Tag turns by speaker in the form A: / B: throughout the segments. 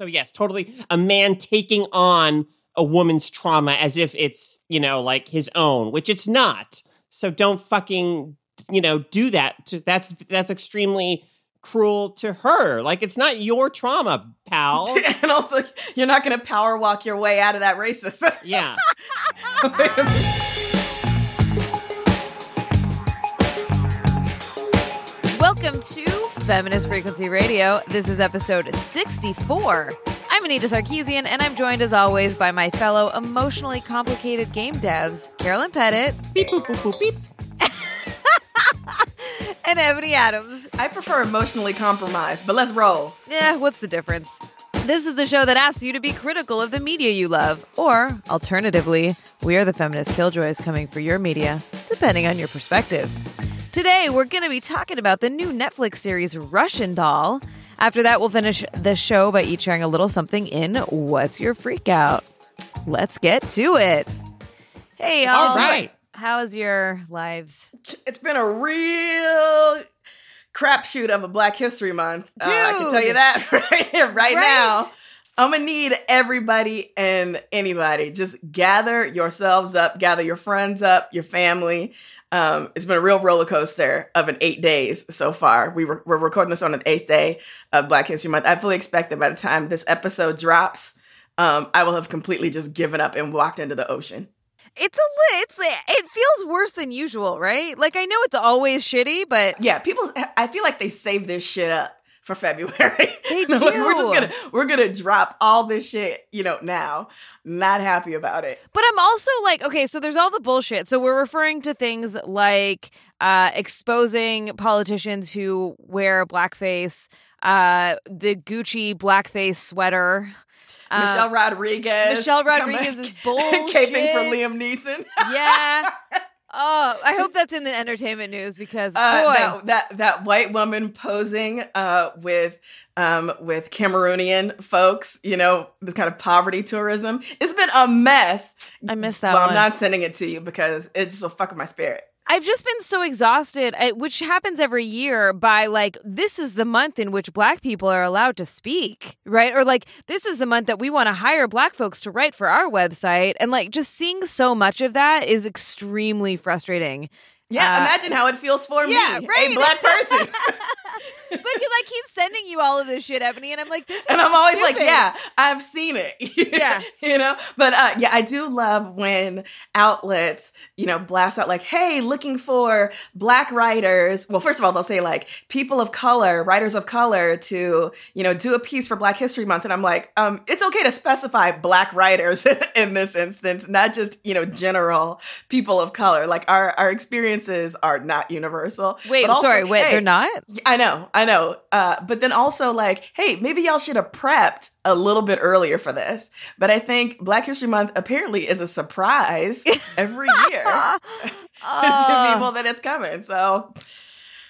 A: So yes, totally a man taking on a woman's trauma as if it's, you know, like his own, which it's not. So don't fucking, you know, do that. To, that's that's extremely cruel to her. Like it's not your trauma, pal.
B: and also, you're not going to power walk your way out of that racism.
A: yeah.
C: Welcome to Feminist Frequency Radio. This is episode 64. I'm Anita Sarkeesian, and I'm joined as always by my fellow emotionally complicated game devs, Carolyn Pettit. Beep, boop, boop, boop, beep. and Ebony Adams.
B: I prefer emotionally compromised, but let's roll.
C: Yeah, what's the difference? This is the show that asks you to be critical of the media you love. Or, alternatively, we are the feminist killjoys coming for your media, depending on your perspective. Today, we're going to be talking about the new Netflix series Russian Doll. After that, we'll finish the show by each sharing a little something in What's Your Freakout? Let's get to it. Hey, y'all.
A: All right.
C: How's your lives?
B: It's been a real crapshoot of a Black History Month. Uh, I can tell you that right, right,
C: Right.
B: now. I'm gonna need everybody and anybody. Just gather yourselves up, gather your friends up, your family. Um, it's been a real roller coaster of an eight days so far. We were, we're recording this on an eighth day of Black History Month. I fully expect that by the time this episode drops, um, I will have completely just given up and walked into the ocean.
C: It's a li- it's a, it feels worse than usual, right? Like I know it's always shitty, but
B: Yeah, people. I feel like they save this shit up for February.
C: They
B: like, we're just gonna we're gonna drop all this shit, you know, now. Not happy about it.
C: But I'm also like, okay, so there's all the bullshit. So we're referring to things like uh, exposing politicians who wear blackface, uh, the Gucci blackface sweater. uh,
B: Michelle Rodriguez.
C: Michelle
B: coming-
C: Rodriguez is bullshit.
B: caping for Liam Neeson.
C: yeah. Oh, I hope that's in the entertainment news because boy,
B: Uh, that, that that white woman posing uh, with um, with Cameroonian folks, you know, this kind of poverty tourism. It's been a mess.
C: I missed that
B: Well,
C: one.
B: I'm not sending it to you because it just will fuck with my spirit.
C: I've just been so exhausted, uh, which happens every year by like, this is the month in which black people are allowed to speak, right? Or like, this is the month that we want to hire black folks to write for our website. And like, just seeing so much of that is extremely frustrating.
B: Yeah,
C: Uh,
B: imagine how it feels for
C: yeah,
B: me,
C: right.
B: a black person.
C: But Because I keep sending you all of this shit, Ebony, and I'm like, this is
B: and I'm always like, yeah, I've seen it.
C: Yeah.
B: you know. But uh, yeah, I do love when outlets, you know, blast out like, "Hey, looking for black writers." Well, first of all, they'll say like, "People of color, writers of color, to you know, do a piece for Black History Month," and I'm like, um, it's okay to specify black writers in this instance, not just you know, general people of color. Like our our experiences are not universal.
C: Wait,
B: But also,
C: sorry, wait,
B: hey,
C: they're not?
B: I know, I know. Uh, but then also, like, hey, maybe y'all should have prepped a little bit earlier for this. But I think Black History Month apparently is a surprise every year to
C: Oh.
B: people that it's coming. So,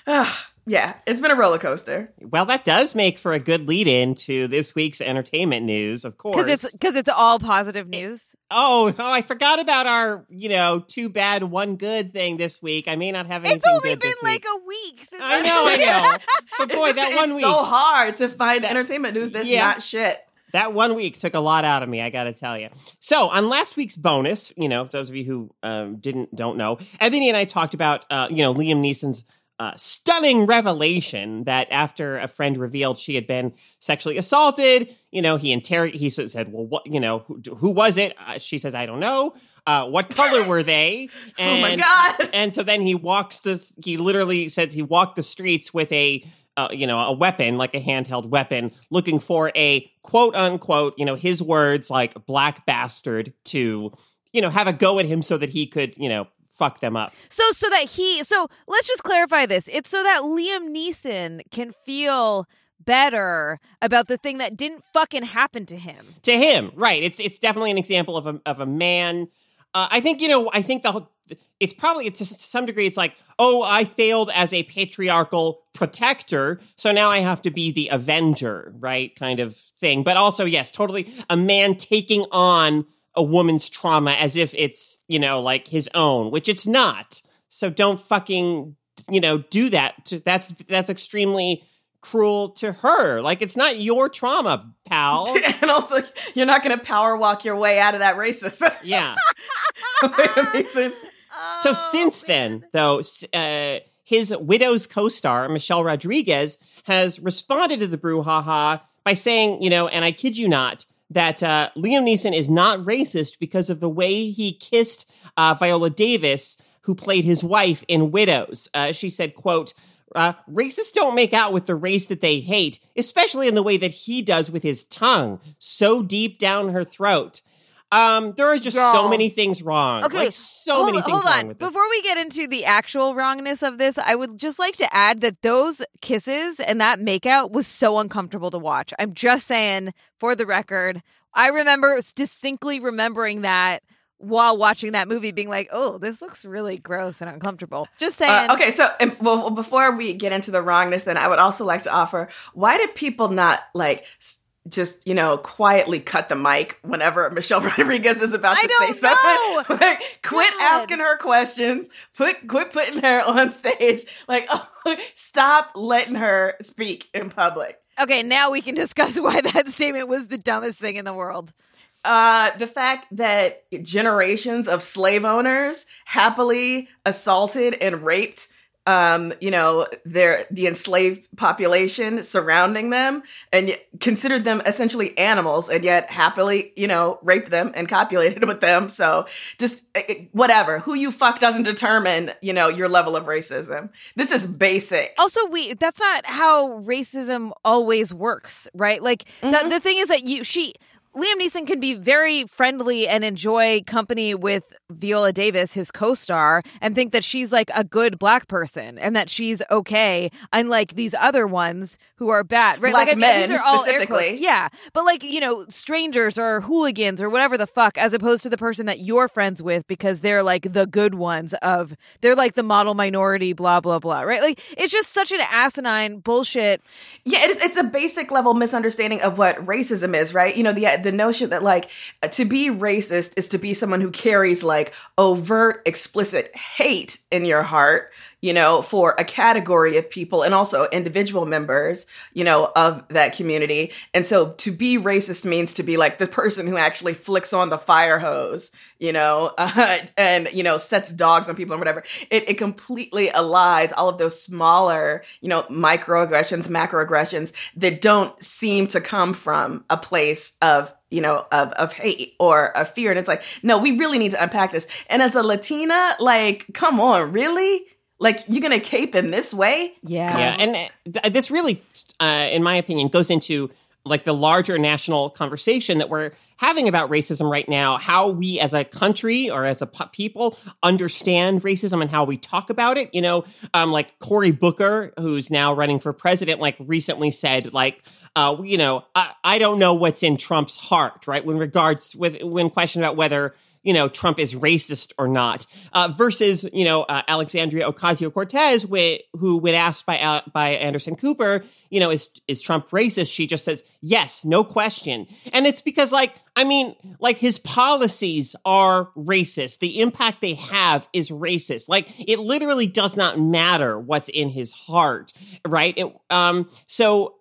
B: ah, yeah, it's been a roller coaster.
A: Well, that does make for a good lead in to this week's entertainment news, of course.
C: Because it's because it's all positive news.
A: Oh, oh, I forgot about our, you know, too bad, one good thing this week. I may not have anything
C: It's only
A: good
C: been
A: this
C: like a week since
A: I know, I know. But
B: It's
A: boy,
B: just-
A: that
B: it's
A: one week,
B: so hard to find entertainment news that's
A: Yeah.
B: not shit.
A: that one week took a lot out of me. I got to tell you. So on last week's bonus, you know, those of you who um, didn't don't know, Ebony and I talked about, uh, you know, Liam Neeson's. Uh, stunning revelation that after a friend revealed she had been sexually assaulted, you know, he interrog- he said, "Well, what, you know, who, who was it?" Uh, she says, "I don't know." Uh, what color were they?
B: oh my god!
A: and so then he walks the he literally said he walked the streets with a uh, you know a weapon like a handheld weapon looking for a quote unquote you know his words like black bastard to you know have a go at him so that he could you know fuck them up
C: So so that he so let's just clarify this. It's so that Liam Neeson can feel better about the thing that didn't fucking happen to him.
A: to him right it's it's definitely an example of a of a man uh, i think you know i think the whole- it's probably to some degree it's like oh i failed as a patriarchal protector so now i have to be the avenger right kind of thing but also yes totally a man taking on a woman's trauma as if it's you know like his own which it's not so don't fucking you know do that to, that's that's extremely cruel to her. Like it's not your trauma, pal.
B: and also, you're not going to power walk your way out of that racism.
A: yeah.
B: Amazing.
A: So
C: Oh,
A: since then, though, uh, his Widows co-star Michelle Rodriguez has responded to the brouhaha by saying, you know, and I kid you not, that uh, Liam Neeson is not racist because of the way he kissed uh, Viola Davis, who played his wife in Widows. Uh, she said, "quote." Uh, racists don't make out with the race that they hate, especially in the way that he does with his tongue, so deep down her throat. Um, there are just so many things wrong.
C: Okay,
A: like, so
C: hold,
A: many things
C: hold
A: wrong
C: on.
A: with this.
C: Before we get into the actual wrongness of this, I would just like to add that those kisses and that makeout was so uncomfortable to watch. I'm just saying, for the record, I remember distinctly remembering that while watching that movie, being like, "Oh, this looks really gross and uncomfortable." Just saying.
B: Uh, okay, so um, well, before we get into the wrongness, then I would also like to offer: Why did people not like s- just you know quietly cut the mic whenever Michelle Rodriguez is about to say something? like, quit
C: God.
B: asking her questions. Put quit putting her on stage. Like, oh, stop letting her speak in public.
C: Okay, now we can discuss why that statement was the dumbest thing in the world.
B: Uh, the fact that generations of slave owners happily assaulted and raped, um, you know, their the enslaved population surrounding them, and considered them essentially animals, and yet happily, you know, raped them and copulated with them. So just eh, eh, whatever. Who you fuck doesn't determine, you know, your level of racism. This is basic.
C: also we that's not how racism always works right like the, the thing is that you she Liam Neeson can be very friendly and enjoy company with Viola Davis, his co-star, and think that she's like a good black person and that she's okay, unlike these other ones who are bad. Right?
B: Black
C: like, I mean,
B: men,
C: these are all
B: specifically.
C: Yeah, but like you know, strangers or hooligans or whatever the fuck, as opposed to the person that you're friends with because they're like the good ones of they're like the model minority, blah blah blah. Right? Like it's just such an asinine bullshit.
B: Yeah, it is, it's a basic level misunderstanding of what racism is, right? You know, the the notion that like to be racist is to be someone who carries like overt, explicit hate in your heart, you know, for a category of people and also individual members, you know, of that community. And so to be racist means to be like the person who actually flicks on the fire hose, you know, uh, and, you know, sets dogs on people and whatever. It, it completely allies all of those smaller, you know, microaggressions, macroaggressions that don't seem to come from a place of you know, of, of hate or of fear. And it's like, no, we really need to unpack this. And as a Latina, like, come on, really? Like, you're going to cape in this way?
C: Yeah.
A: Yeah, and uh, th- this really, uh, in my opinion, goes into like the larger national conversation that we're having about racism right now. How we, as a country or as a pu- people, understand racism and how we talk about it. You know, um, like Cory Booker, who's now running for president, like recently said, like. Uh, you know, I, I don't know what's in Trump's heart, right? When regards with when questioned about whether you know, Trump is racist or not, uh, versus, you know, uh, Alexandria Ocasio Cortez, who, when asked by, uh, by Anderson Cooper, you know, is, is Trump racist? She just says, yes, no question. And it's because, like, I mean, like his policies are racist. The impact they have is racist. Like, it literally does not matter what's in his heart, right? It, um, so,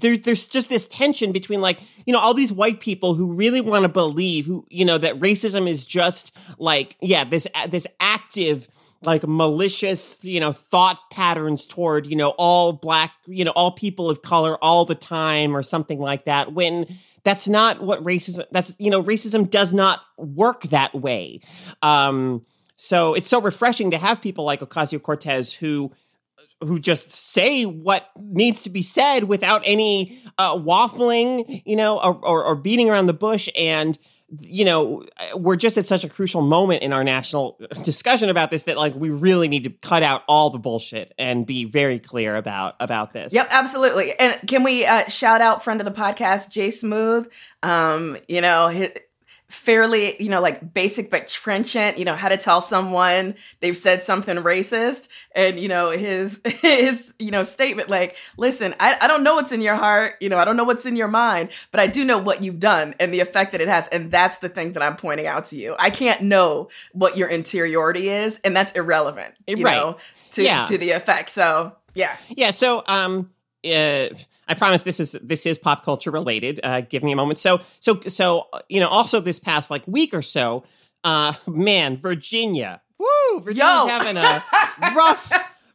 A: There, there's just this tension between like you know all these white people who really want to believe who you know that racism is just like yeah this this active like malicious you know thought patterns toward you know all black you know all people of color all the time or something like that when that's not what racism that's you know racism does not work that way. Um so it's so refreshing to have people like ocasio-cortez who who just say what needs to be said without any uh, waffling, you know, or, or, or beating around the bush. And, you know, we're just at such a crucial moment in our national discussion about this that like we really need to cut out all the bullshit and be very clear about about this.
B: Yep, absolutely. And can we uh, shout out friend of the podcast, Jay Smooth? Um, you know, his, fairly, you know, like basic but trenchant, you know, how to tell someone they've said something racist. And, you know, his, his, you know, statement like, listen, I, I don't know what's in your heart, you know, I don't know what's in your mind, but I do know what you've done and the effect that it has. And that's the thing that I'm pointing out to you. I can't know what your interiority is, and that's irrelevant, you
A: Right.
B: know, to,
A: Yeah.
B: to the effect. So, yeah.
A: Yeah. So, um, uh, I promise this is this is pop culture related. Uh, give me a moment. So so so you know, also this past like week or so, uh, man, Virginia, woo, Virginia's
B: Yo.
A: having a rough.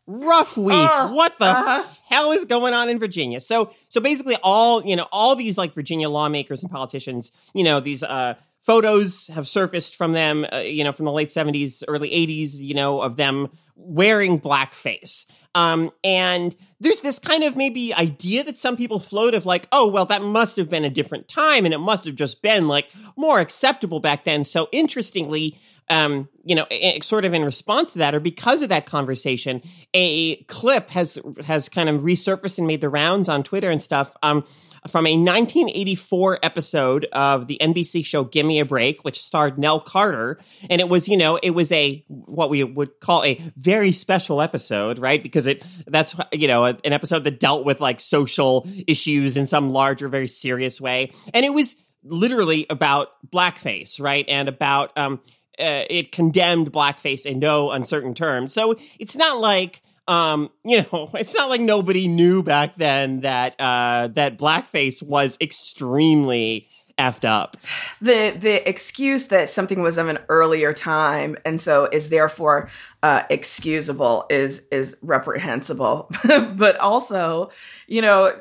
A: Rough week.
B: Uh,
A: what the
B: uh-huh.
A: hell is going on in Virginia? So, so basically, all you know, all these like Virginia lawmakers and politicians, you know, these uh, photos have surfaced from them, uh, you know, from the late '70s, early '80s, you know, of them wearing blackface. Um, and there's this kind of maybe idea that some people float of like, oh, well, that must have been a different time, and it must have just been like more acceptable back then. So, interestingly, um, you know, sort of in response to that, or because of that conversation, a clip has has kind of resurfaced and made the rounds on Twitter and stuff. Um, from a 1984 episode of the NBC show Give Me a Break, which starred Nell Carter. And it was, you know, it was a, what we would call a very special episode, right? Because it, that's, you know, an episode that dealt with like social issues in some larger, very serious way. And it was literally about blackface, right? And about, um, uh, it condemned blackface in no uncertain terms. So it's not like, um, you know, it's not like nobody knew back then that uh, that blackface was extremely effed up.
B: the the excuse that something was of an earlier time and so is therefore uh, excusable is is reprehensible but also you know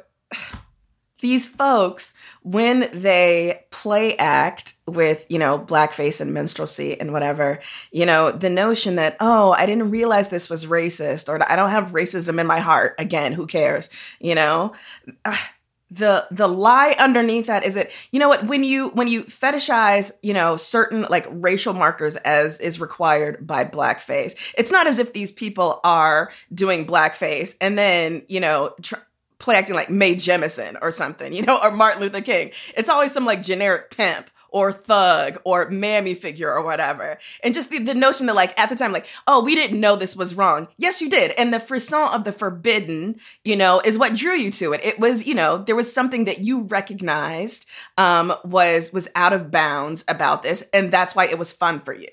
B: these folks when they play act with you know blackface and minstrelsy and whatever you know the notion that oh i didn't realize this was racist or i don't have racism in my heart. Again who cares? You know? Ah, the the lie underneath that is that you know what when you when you fetishize you know certain like racial markers as is required by blackface it's not as if these people are doing blackface and then you know tr- play acting like Mae Jemison or something you know or Martin Luther King it's always some like generic pimp or thug or mammy figure or whatever. And just the, the notion that like at the time, like, oh, we didn't know this was wrong. Yes, you did. And the frisson of the forbidden, you know, is what drew you to it. It was, you know, there was something that you recognized um was was out of bounds about this. And that's why it was fun for you.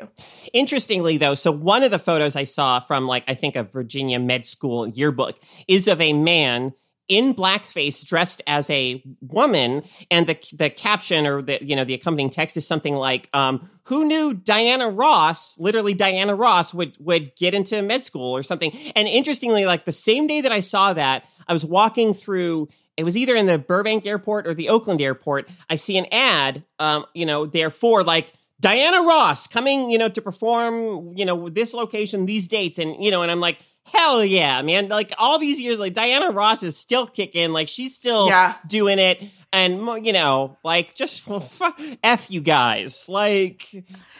A: Interestingly, though, so one of the photos I saw from like I think a Virginia med school yearbook is of a man in blackface dressed as a woman and the the caption or the you know the accompanying text is something like um who knew Diana Ross literally Diana Ross would would get into med school or something? And interestingly like the same day that I saw that I was walking through it was either in the Burbank airport or the Oakland airport I see an ad um you know therefore like Diana Ross coming, you know, to perform, you know, this location, these dates, and you know, and I'm like, hell yeah, man! Like all these years, like Diana Ross is still kicking, like she's still
B: Yeah.
A: doing it, and you know, like just f you guys, like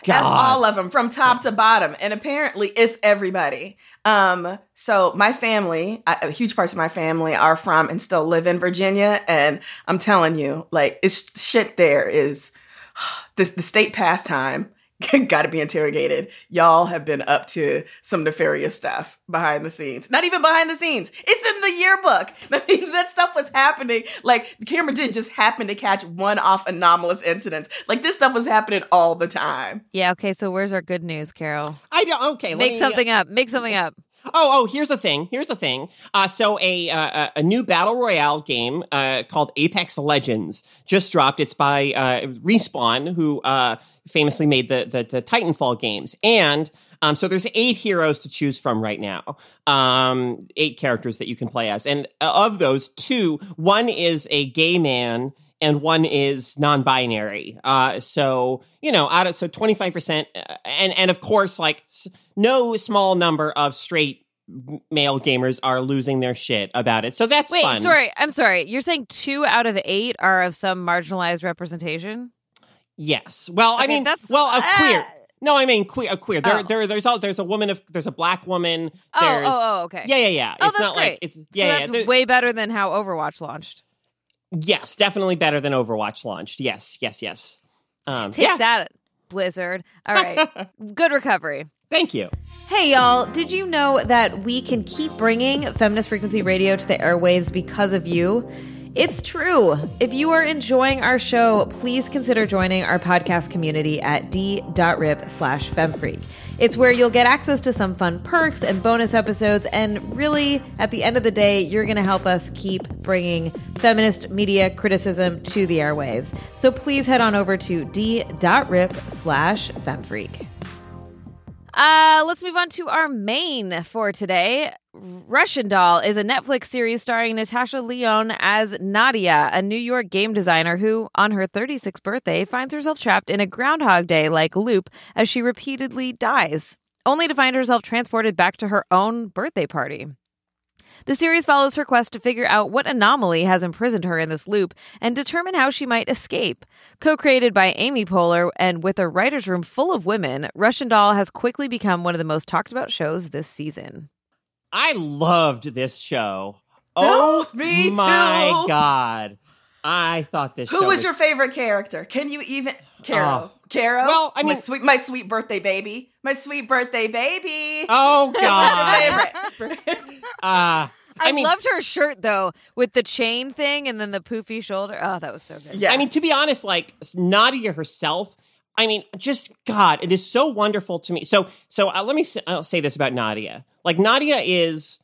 A: God,
B: F all of them from top to bottom. And apparently it's everybody. Um, so my family, I, huge parts of my family are from and still live in Virginia. And I'm telling you, like it's shit there is this the state pastime got to be interrogated. Y'all have been up to some nefarious stuff behind the scenes. Not even behind the scenes. It's in the yearbook. That means that stuff was happening. Like the camera didn't just happen to catch one-off anomalous incidents. Like this stuff was happening all the time.
C: Yeah, okay, so where's our good news, Carol?
A: I don't. Okay,
C: Make
A: me-
C: something up. Make something up.
A: Oh, oh, here's the thing. Here's the thing. Uh, so a uh, a new battle royale game uh, called Apex Legends just dropped. It's by uh, Respawn, who uh, famously made the, the the Titanfall games, and um, so there's eight heroes to choose from right now. Um, eight characters that you can play as, and of those, two, one is a gay man and one is non-binary. Uh, so you know, out of so twenty five percent, and and of course, like s- no small number of straight male gamers are losing their shit about it. So that's
C: Wait,
A: fun.
C: sorry. I'm sorry. You're saying two out of eight are of some marginalized representation?
A: Yes. Well, I
C: Okay,
A: mean,
C: that's-
A: well, a queer.
C: uh,
A: No, I mean queer. A queer. There,
C: Oh.
A: there, there's all. There's a woman of. There's a black woman.
C: Oh,
A: There's,
C: oh, oh, okay.
A: Yeah, yeah, yeah.
C: Oh,
A: it's
C: that's
A: not
C: great.
A: like it's.
C: So
A: Yeah, yeah.
C: that's
A: There-
C: way better than how Overwatch launched.
A: yes, definitely better than Overwatch launched. Yes, yes, yes. Um,
C: Take
A: yeah.
C: that, Blizzard. All right. Good recovery.
A: Thank you.
C: Hey, y'all, did you know that we can keep bringing Feminist Frequency Radio to the airwaves because of you? It's true. If you are enjoying our show, please consider joining our podcast community at d.rip slash femfreak. It's where you'll get access to some fun perks and bonus episodes, and really, at the end of the day, you're going to help us keep bringing feminist media criticism to the airwaves. So please head on over to d.rip slash femfreak. Uh, let's move on to our main for today. Russian Doll is a Netflix series starring Natasha Lyonne as Nadia, a New York game designer who, on her 36th birthday, finds herself trapped in a Groundhog Day like loop as she repeatedly dies, only to find herself transported back to her own birthday party. The series follows her quest to figure out what anomaly has imprisoned her in this loop and determine how she might escape. Co created by Amy Poehler and with a writer's room full of women, Russian Doll has quickly become one of the most talked about shows this season.
A: I loved this show. Oh,
B: me
A: my
B: too.
A: god. I thought this
B: Who
A: show
B: was your favorite character? Can you even Carol?
A: Oh.
B: Caro?
A: Well, I
B: my
A: mean-
B: sweet, my sweet birthday baby, my sweet birthday baby.
A: Oh god.
B: Favorite.
A: uh,
C: I,
A: I mean,
C: loved her shirt though, with the chain thing and then the poofy shoulder. Oh, that was so good.
B: yeah,
A: I mean, to be honest, like Nadia herself, I mean, just God, it is so wonderful to me. So, so uh, let me say, I'll say this about Nadia. Like Nadia is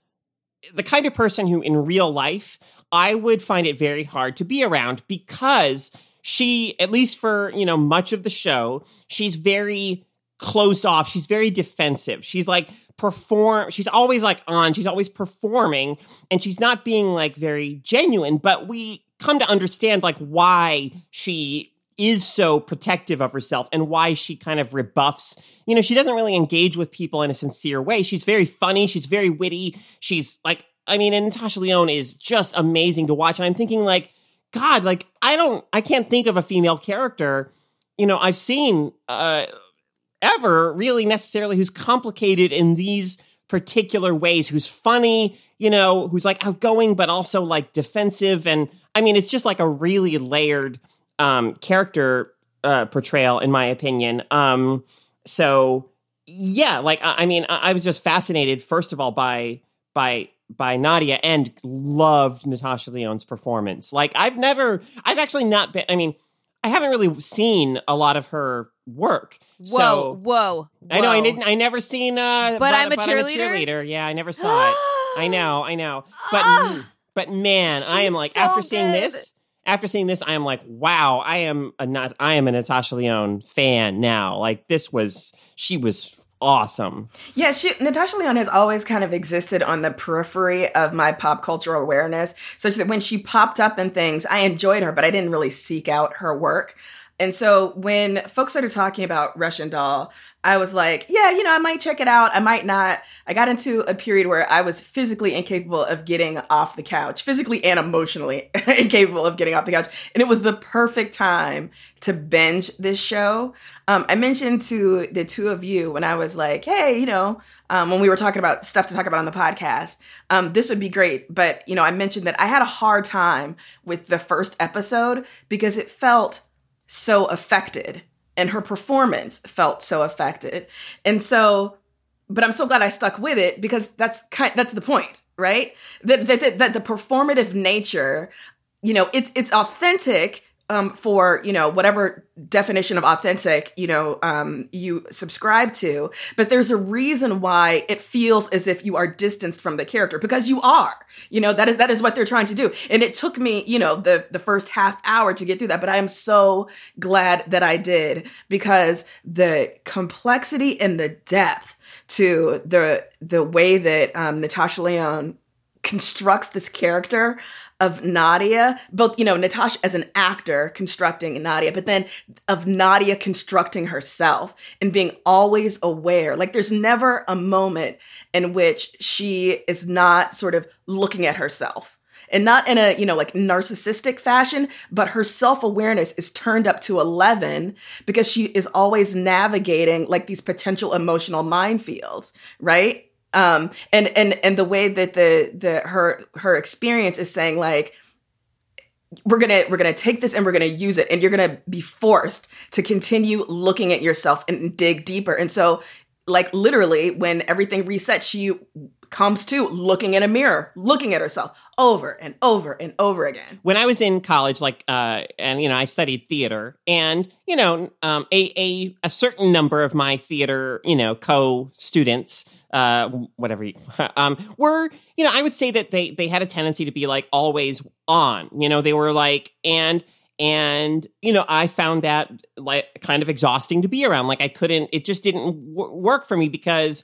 A: the kind of person who, in real life, I would find it very hard to be around because she, at least for you know much of the show, she's very closed off. She's very defensive. She's like perform. She's always like on. She's always performing, and she's not being like very genuine. But we come to understand like why she is so protective of herself and why she kind of rebuffs. You know, she doesn't really engage with people in a sincere way. She's very funny. She's very witty. She's like, I mean, and Natasha Lyonne is just amazing to watch. And I'm thinking like, God, like I don't, I can't think of a female character. You know, I've seen uh, ever really necessarily who's complicated in these particular ways, who's funny, you know, who's like outgoing but also like defensive, and I mean, it's just like a really layered um, character uh, portrayal, in my opinion. Um, so yeah, like I, I mean, I, I was just fascinated first of all by by by Nadia and loved Natasha Lyonne's performance. Like I've never, I've actually not been. I mean, I haven't really seen a lot of her work.
C: Whoa,
A: so
C: whoa,
A: I know I didn't. I never seen. Uh,
C: But I'm a cheerleader?
A: Yeah, I never saw it. I know, I know. But
C: Ah!
A: but man, I am like
C: so
A: after seeing this. After seeing this, I am like, wow, I am a not. I am a Natasha Lyonne fan now. Like this was, she was awesome.
B: Yeah, she, Natasha Lyonne has always kind of existed on the periphery of my pop cultural awareness, such that when she popped up in things, I enjoyed her, but I didn't really seek out her work. And so when folks started talking about Russian Doll, I was like, yeah, you know, I might check it out. I might not. I got into a period where I was physically incapable of getting off the couch, physically and emotionally incapable of getting off the couch. And it was the perfect time to binge this show. Um, I mentioned to the two of you when I was like, hey, you know, um, when we were talking about stuff to talk about on the podcast, um, this would be great. But, you know, I mentioned that I had a hard time with the first episode because it felt so affected and her performance felt so affected. And so, but I'm so glad I stuck with it because that's kind that's the point, right? That that, that, that the performative nature, you know, it's it's authentic um, for you know whatever definition of authentic you know um, you subscribe to. But there's a reason why it feels as if you are distanced from the character because you are you know that is that is what they're trying to do. And it took me you know the the first half hour to get through that but i am so glad that i did because the complexity and the depth to the the way that um, Natasha Lyonne constructs this character of Nadia, both, you know, Natasha as an actor constructing Nadia, but then of Nadia constructing herself and being always aware. Like there's never a moment in which she is not sort of looking at herself. And not in a, you know, like narcissistic fashion, but her self awareness is turned up to 11 because she is always navigating like these potential emotional minefields, right? Um and and and the way that the the her her experience is saying like we're gonna we're gonna take this and we're gonna use it and you're gonna be forced to continue looking at yourself and dig deeper and so like literally when everything resets she comes to looking in a mirror, looking at herself over and over and over again.
A: When I was in college, like, uh, and you know, I studied theater, and you know, um, a a a certain number of my theater, you know, co students, uh, whatever, you, um, were, you know, I would say that they they had a tendency to be like always on. You know, they were like, and and you know i found that like kind of exhausting to be around. Like i couldn't it just didn't w- work for me because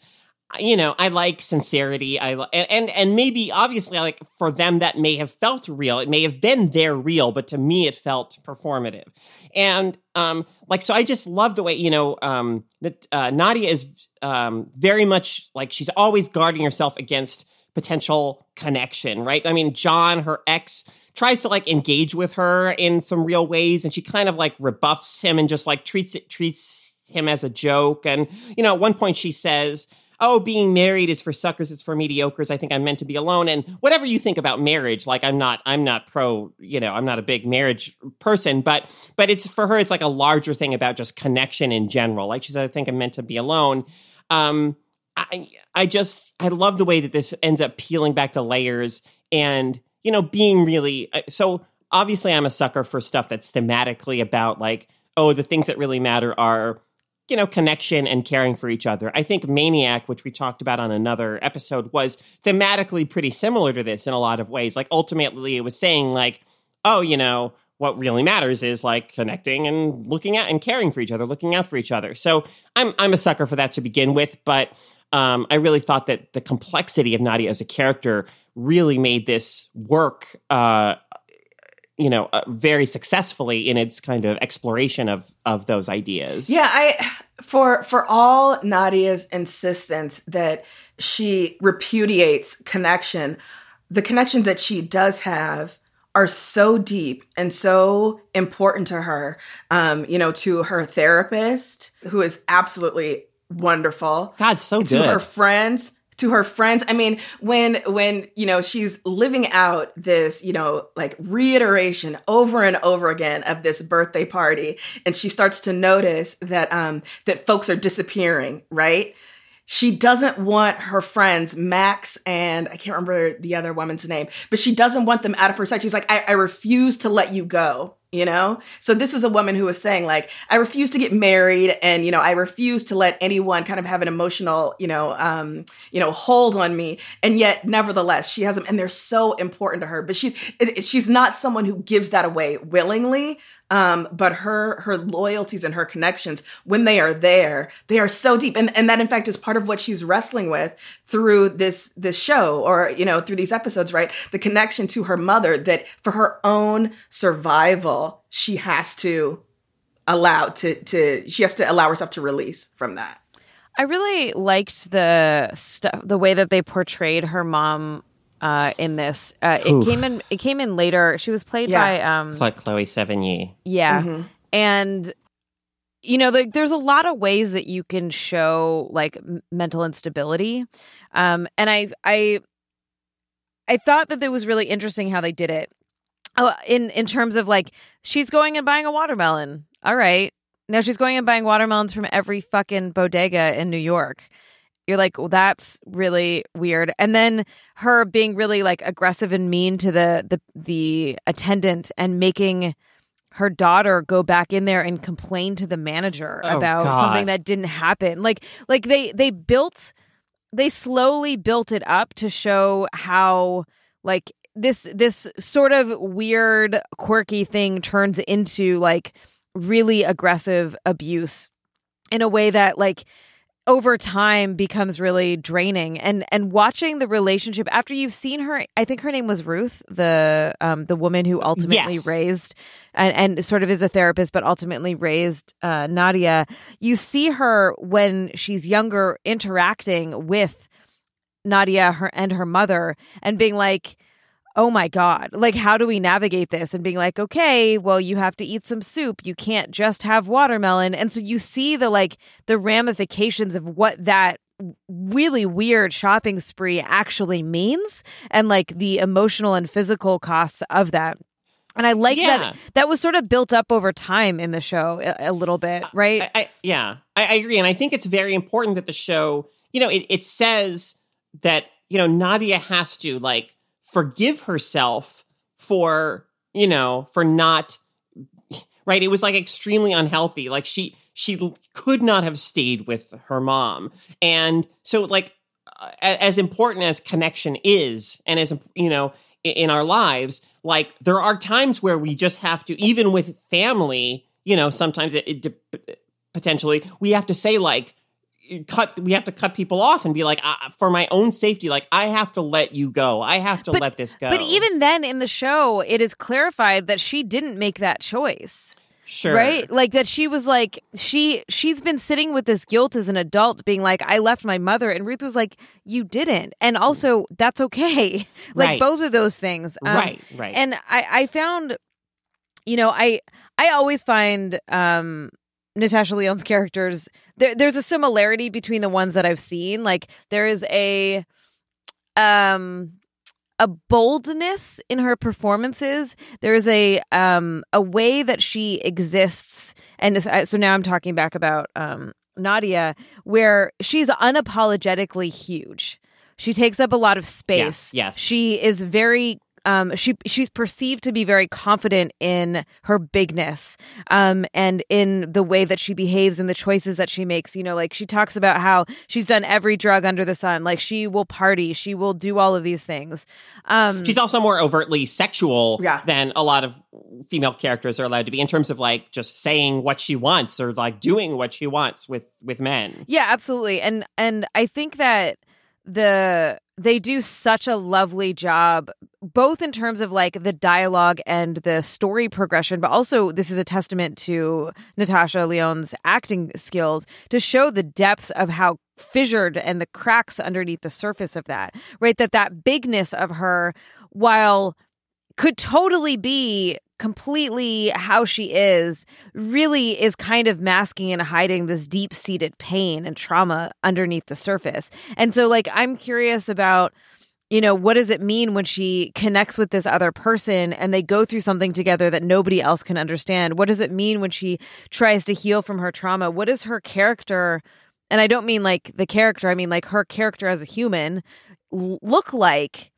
A: you know i like sincerity. I and, and and maybe obviously like for them that may have felt real. It may have been their real but to me it felt performative and um like so i just love the way you know um uh, nadia is um very much like she's always guarding herself against potential connection right? I mean john her ex tries to like engage with her in some real ways and she kind of like rebuffs him and just like treats it treats him as a joke. And you know at one point she says oh being married is for suckers it's for mediocres i think i'm meant to be alone and whatever you think about marriage like i'm not i'm not pro you know i'm not a big marriage person but but it's for her it's like a larger thing about just connection in general. Like she said i think i'm meant to be alone. Um i i just i love the way that this ends up peeling back the layers and you know, being really so obviously I'm a sucker for stuff that's thematically about like, oh, the things that really matter are, you know, connection and caring for each other. I think Maniac, which we talked about on another episode, was thematically pretty similar to this in a lot of ways. Like ultimately it was saying like, oh, you know, what really matters is like connecting and looking at and caring for each other, looking out for each other. So I'm I'm a sucker for that to begin with, but um, I really thought that the complexity of Nadia as a character really made this work uh, you know uh, very successfully in its kind of exploration of of those ideas.
B: Yeah i for for all nadia's insistence that she repudiates connection the connections that she does have are so deep and so important to her um you know to her therapist who is absolutely wonderful.
A: God so
B: to
A: good.
B: her friends to her friends. I mean, when when you know she's living out this, you know, like reiteration over and over again of this birthday party, and she starts to notice that um that folks are disappearing, right? She doesn't want her friends, Max and I can't remember the other woman's name, but she doesn't want them out of her sight. She's like, I, I refuse to let you go you know? So this is a woman who is saying like i refuse to get married and you know i refuse to let anyone kind of have an emotional you know um you know hold on me. And yet nevertheless she has them and they're so important to her but she's she's not someone who gives that away willingly um, but her her loyalties and her connections, when they are there, they are so deep, and and that in fact is part of what she's wrestling with through this this show, or you know through these episodes, right? The connection to her mother that for her own survival, she has to allow to to she has to allow herself to release from that.
C: I really liked the stuff, the way that they portrayed her mom uh, in this. Uh, it came in. It came in later. She was played
B: Yeah.
C: by um,
A: like chloe sevigny
C: yeah,
B: Mhm.
C: and you know, the, there's a lot of ways that you can show like m- mental instability, um, and I I I thought that it was really interesting how they did it. Uh, in in terms of like she's going and buying a watermelon. All right. Now she's going and buying watermelons from every fucking bodega in New York. You're like, well, that's really weird. And then her being really like aggressive and mean to the the the attendant and making her daughter go back in there and complain to the manager
A: Oh,
C: about
A: God.
C: something that didn't happen. Like like they they built they slowly built it up to show how like this this sort of weird quirky thing turns into like really aggressive abuse in a way that like over time becomes really draining and and watching the relationship after you've seen her i think her name was ruth the um the woman who ultimately
A: Yes.
C: raised and and sort of is a therapist but ultimately raised uh nadia you see her when she's younger interacting with nadia her and her mother and being like oh my god like how do we navigate this? And being like okay well you have to eat some soup. You can't just have watermelon. And so you see the like the ramifications of what that really weird shopping spree actually means and like the emotional and physical costs of that. And i like
A: Yeah.
C: that that was sort of built up over time in the show a, a little bit right?
A: I, I, yeah, I, I agree, and I think it's very important that the show, you know, it, it says that you know, Nadia has to like forgive herself for, you know, for not right? It was like extremely unhealthy. Like she she could not have stayed with her mom. And so like as important as connection is and as you know in our lives, like there are times where we just have to even with family, you know, sometimes it, it potentially we have to say like cut we have to cut people off and be like uh, for my own safety like i have to let you go i have to
C: but,
A: let this go
C: but even then in the show it is clarified that she didn't make that choice
A: Sure.
C: Right? Like that she was like she she's been sitting with this guilt as an adult being like I left my mother and Ruth was like you didn't. And also that's okay. like
A: Right.
C: both of those things. Um,
A: right right
C: And I I found you know, I I always find um Natasha Lyonne's characters there, there's a similarity between the ones that I've seen. Like there is a um a boldness in her performances. There's a um a way that she exists, and so now I'm talking back about um Nadia, where she's unapologetically huge. She takes up a lot of space.
A: Yes, yes.
C: She is very um she she's perceived to be very confident in her bigness um and in the way that she behaves and the choices that she makes. You know like she talks about how she's done every drug under the sun. Like she will party. She will do all of these things. Um
A: she's also more overtly sexual
B: Yeah.
A: than a lot of female characters are allowed to be in terms of like just saying what she wants or like doing what she wants with with men.
C: Yeah, absolutely. And and I think that the they do such a lovely job both in terms of like the dialogue and the story progression but also this is a testament to Natasha Lyonne's acting skills to show the depths of how fissured and the cracks underneath the surface of that right? That that bigness of her while could totally be completely how she is really is kind of masking and hiding this deep seated pain and trauma underneath the surface. And so like I'm curious about you know what does it mean when she connects with this other person and they go through something together that nobody else can understand? What does it mean when she tries to heal from her trauma? What is her character and I don't mean like the character, I mean like her character as a human look like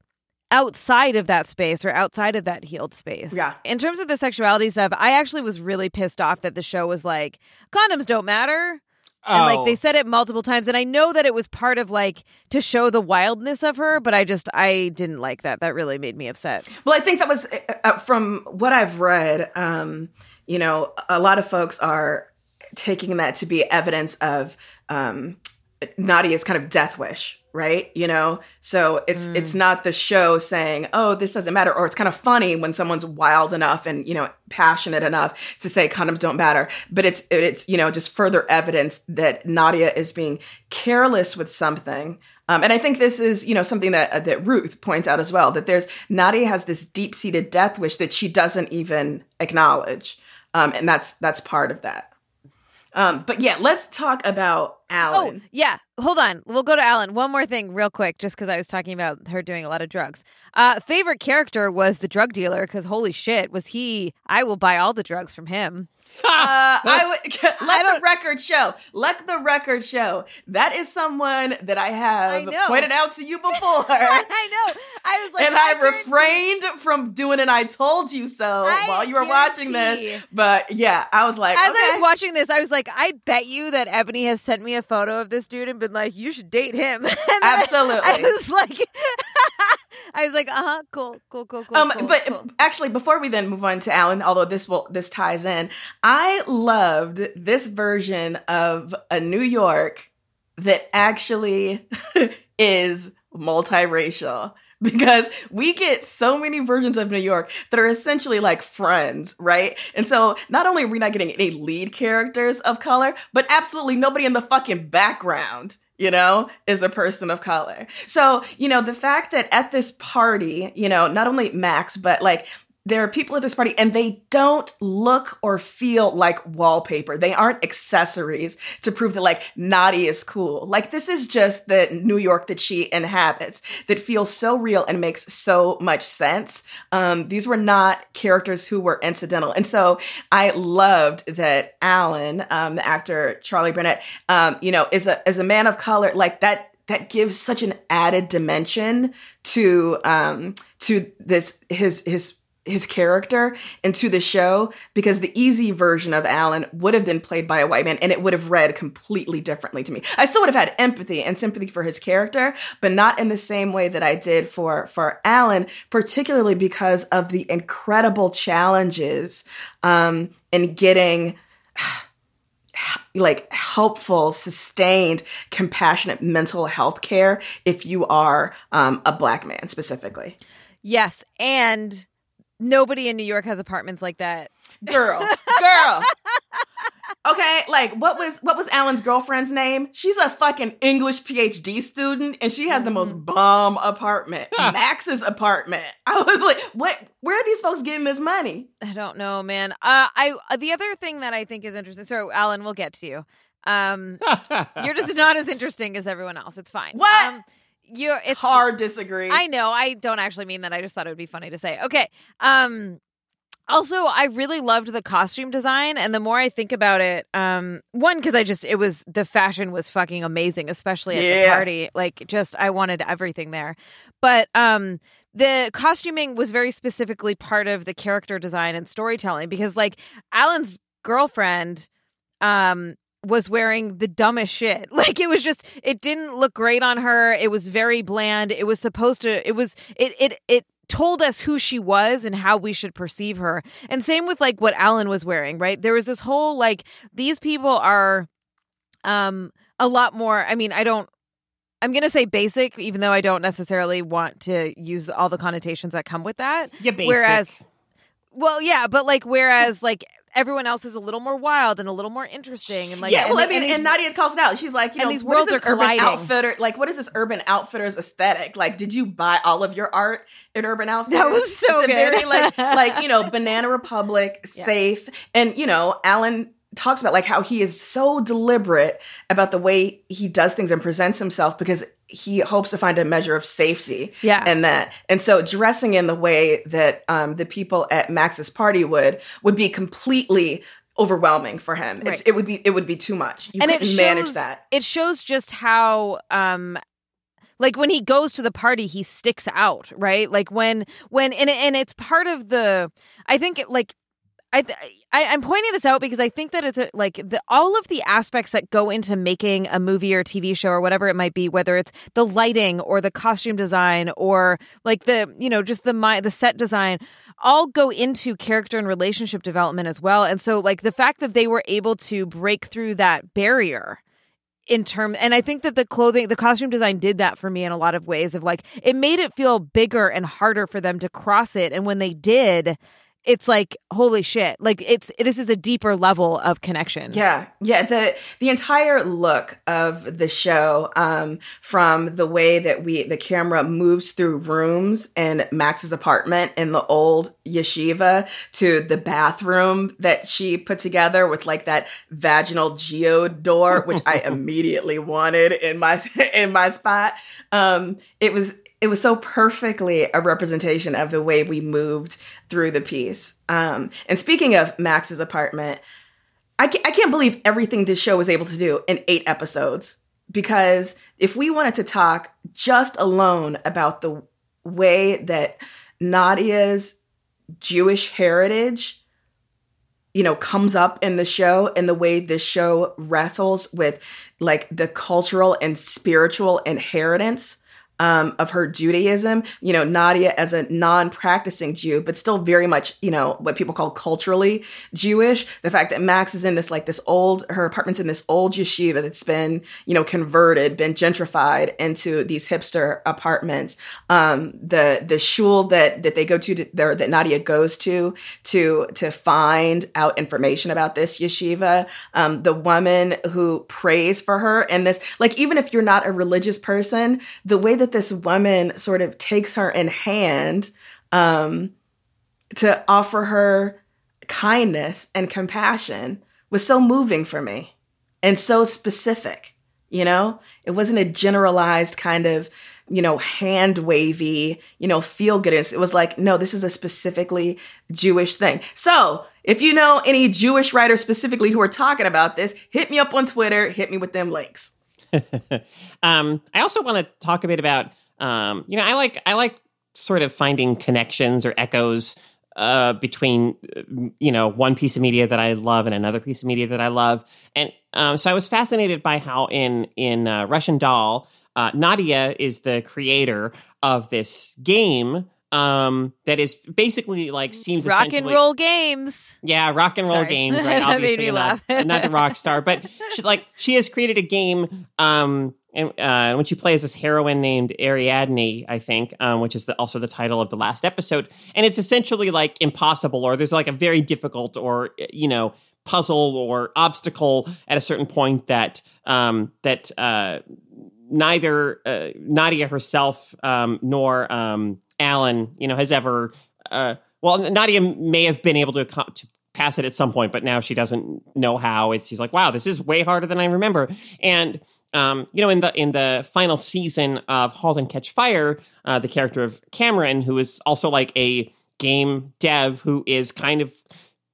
C: outside of that space or outside of that healed space.
B: Yeah.
C: In terms of the sexuality stuff, I actually was really pissed off that the show was like, condoms don't matter. And like
A: Oh.
C: they said it multiple times. And I know that it was part of like to show the wildness of her, but I just, I didn't like that. That really made me upset.
B: Well, I think that was uh, uh, from what I've read. Um, you know, a lot of folks are taking that to be evidence of um, Nadia's kind of death wish, right? You know, so it's it's not the show saying, "Oh, this doesn't matter," or it's kind of funny when someone's wild enough and you know passionate enough to say condoms don't matter. But it's it's you know just further evidence that Nadia is being careless with something. Um, and I think this is, you know, something that uh, that Ruth points out as well. That there's Nadia has this deep seated death wish that she doesn't even acknowledge, um, and that's that's part of that. Um, but yeah, let's talk about
C: Oh,
B: Alan.
C: yeah. Hold on. We'll go to Alan. One more thing, real quick, just because I was talking about her doing a lot of drugs. Uh, favorite character was the drug dealer, because holy shit, was he. I will buy all the drugs from him.
B: Uh, I would let the record show. Let the record show. That is someone that I have
C: I
B: pointed out to you before.
C: I know. I was like,
B: and I
C: guarantee-
B: refrained from doing an "I told you so"
C: I
B: while you were watching this. But yeah, I was like,
C: As
B: okay.
C: I was watching this, I was like, I bet you that Ebony has sent me a photo of this dude and been like, you should date him. And I-
B: Absolutely.
C: I, was like, I was like, uh huh, cool, cool, cool, cool.
B: Um,
C: cool,
B: but
C: cool.
B: actually, before we then move on to Alan, although this will this ties in, I loved this version of a New York that actually is multiracial. Because we get so many versions of New York that are essentially like friends, right? And so not only are we not getting any lead characters of color, but absolutely nobody in the fucking background you know, is a person of color. So, you know, the fact that at this party, you know, not only Max, but like there are people at this party and they don't look or feel like wallpaper. They aren't accessories to prove that like Nadia is cool. Like this is just the New York that she inhabits that feels so real and makes so much sense. Um, these were not characters who were incidental. And so I loved that Alan, um, the actor Charlie Barnett, um, you know, is a is a man of color. Like that that gives such an added dimension to um to this his his his character into the show because the easy version of Alan would have been played by a white man and it would have read completely differently to me. I still would have had empathy and sympathy for his character, but not in the same way that I did for for Alan, particularly because of the incredible challenges um, in getting like helpful, sustained, compassionate mental health care if you are um, a black man specifically.
C: Yes, and nobody in New York has apartments like that.
B: Girl, girl. Okay, like what was what was Alan's girlfriend's name? She's a fucking English PhD student, and she had the most
C: Mm.
B: bomb apartment, Max's apartment. I was like, what? Where are these folks getting this money?
C: I don't know, man. Uh, I uh, the other thing that I think is interesting. So, Alan, we'll get to you. Um, you're just not as interesting as everyone else. It's fine.
B: What?
C: Um, you're it's
B: Hard disagree.
C: I know. I don't actually mean that. I just thought it would be funny to say. Okay. Um also I really loved the costume design and the more I think about it um one cuz I just it was the fashion was fucking amazing especially at the party. Like just I wanted everything there. But um the costuming was very specifically part of the character design and storytelling because like Alan's girlfriend um was wearing the dumbest shit. Like it was just it didn't look great on her. It was very bland. It was supposed to it was it it it told us who she was and how we should perceive her. And same with like what Alan was wearing, right? There was this whole like these people are um a lot more I mean, I don't I'm going to say basic even though I don't necessarily want to use all the connotations that come with that.
A: Yeah, basic.
C: Whereas well, yeah, but like whereas like everyone else is a little more wild and a little more interesting and like
B: yeah,
C: and
B: well, I mean,
C: and
B: and, Nadia calls it out. She's like, you know,
C: these
B: what is
C: worlds
B: this
C: are
B: urban outfitter? Like, what is this urban outfitters aesthetic? Like, did you buy all of your art in Urban Outfitters?
C: That was so good.
B: Very like, like you know, Banana Republic,
C: Yeah.
B: safe, and you know, Alan talks about like how he is so deliberate about the way he does things and presents himself because he hopes to find a measure of safety
C: Yeah.
B: and that and so dressing in the way that um, the people at max's party would would be completely overwhelming for him it's,
C: Right.
B: it would be it would be too much you
C: and it
B: couldn't
C: shows,
B: manage that
C: It shows just how um like when he goes to the party he sticks out, right? Like when when and and it's part of the I think it, like I, I I'm pointing this out because I think that it's a, like the all of the aspects that go into making a movie or TV show or whatever it might be, whether it's the lighting or the costume design or like the you know just the my the set design, all go into character and relationship development as well. And so like the fact that they were able to break through that barrier in term and i think that the clothing the costume design did that for me in a lot of ways of like it made it feel bigger and harder for them to cross it and when they did it's like holy shit like it's this is a deeper level of connection
B: Yeah, yeah. The the entire look of the show, um, from the way that we the camera moves through rooms in Max's apartment in the old yeshiva to the bathroom that she put together with like that vaginal geode door, which I immediately wanted in my in my spot. Um, it was it was so perfectly a representation of the way we moved through the piece. Um, and speaking of Max's apartment. I can't, I can't believe everything this show was able to do in eight episodes. Because if we wanted to talk just alone about the way that Nadia's Jewish heritage, you know, comes up in the show and the way this show wrestles with like the cultural and spiritual inheritance um, of her Judaism. You know, Nadia as a non-practicing Jew, but still very much, you know, what people call culturally Jewish. The fact that Max is in this like this old, her apartment's in this old yeshiva that's been, you know, converted, been gentrified into these hipster apartments. Um, the the shul that that they go to, to there that Nadia goes to to to find out information about this yeshiva. Um, the woman who prays for her, and this like even if you're not a religious person, the way that this woman sort of takes her in hand um, to offer her kindness and compassion was so moving for me and so specific. You know, it wasn't a generalized kind of, you know, hand wavy, you know, feel good. It was like, no, this is a specifically Jewish thing. So if you know any Jewish writers specifically who are talking about this, hit me up on Twitter, hit me with them links.
A: Um, I also want to talk a bit about, um, you know, I like I like sort of finding connections or echoes uh, between uh, you know one piece of media that I love and another piece of media that I love, and um, so I was fascinated by how in in uh, Russian Doll, uh, Nadia is the creator of this game um, that is basically like seems
C: rock and roll games.
A: Yeah, rock and roll
C: Sorry.
A: games. Right? Obviously,
C: me
A: not,
C: laugh.
A: not the rock star, but she like she has created a game. Um, and uh, when she plays this heroine named Ariadne, I think, um, which is the, also the title of the last episode, and it's essentially like impossible, or there's like a very difficult, or you know, puzzle or obstacle at a certain point that um, that uh, neither uh, Nadia herself um, nor um, Alan, you know, has ever. Uh, well, Nadia may have been able to, to pass it at some point, but now she doesn't know how. It's she's like, wow, this is way harder than I remember. And um, you know, in the in the final season of *Halt and Catch Fire*, uh, the character of Cameron, who is also like a game dev, who is kind of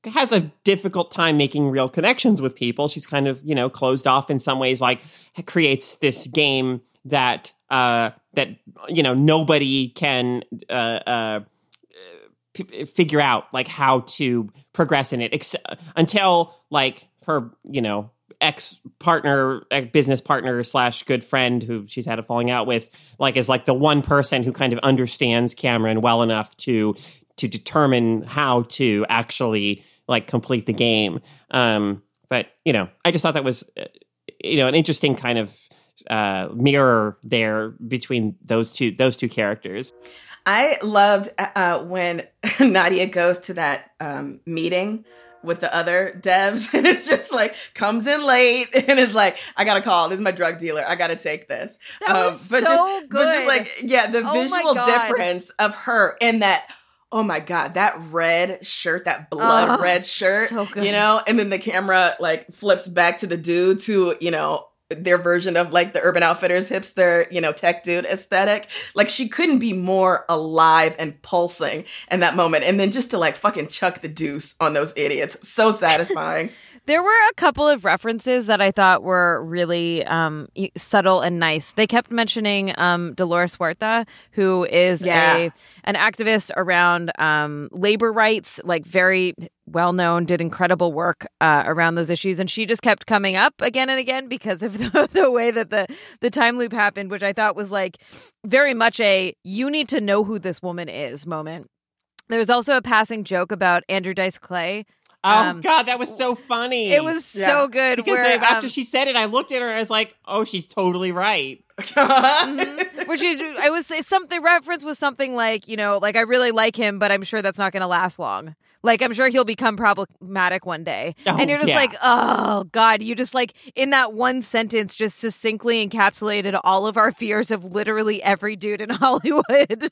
A: has a difficult time making real connections with people. She's kind of, you know, closed off in some ways, like creates this game that, uh, that, you know, nobody can, uh, uh, p- figure out like how to progress in it ex- until like her, you know, ex partner, business partner slash good friend who she's had a falling out with, like is like the one person who kind of understands Cameron well enough to to determine how to actually like complete the game. Um, but you know, I just thought that was uh, you know an interesting kind of uh, mirror there between those two those two characters.
B: I loved uh, when Nadia goes to that um, meeting with the other devs and it's just like comes in late and is like I gotta call. This is my drug dealer. I gotta take this.
C: That was
B: but
C: so
B: just but just like yeah the
C: Oh
B: visual difference of her and that oh my god that red shirt that blood
C: Oh,
B: red shirt
C: so good.
B: you know and then the camera like flips back to the dude to you know their version of like the urban outfitters hipster you know tech dude aesthetic. Like she couldn't be more alive and pulsing in that moment. And then just to like fucking chuck the deuce on those idiots. So satisfying
C: There were a couple of references that I thought were really um, subtle and nice. They kept mentioning um, Dolores Huerta, who is
B: Yeah.
C: a an activist around um, labor rights, like very well known, did incredible work uh, around those issues, and she just kept coming up again and again because of the, the way that the the time loop happened, which I thought was like very much a you need to know who this woman is moment. There was also a passing joke about Andrew Dice Clay.
A: Oh
C: Um,
A: God, that was so funny.
C: It was
B: Yeah.
C: so good.
A: because
C: where,
A: uh, after
C: um,
A: she said it, I looked at her and I was like, "Oh, she's totally right."
C: Mhm. Which is, I was say something reference was something like, you know, like I really like him, but I'm sure that's not going to last long. Like I'm sure he'll become problematic one day,
A: Oh,
C: and you're just
A: yeah.
C: like, oh god, you just like in that one sentence just succinctly encapsulated all of our fears of literally every dude in Hollywood.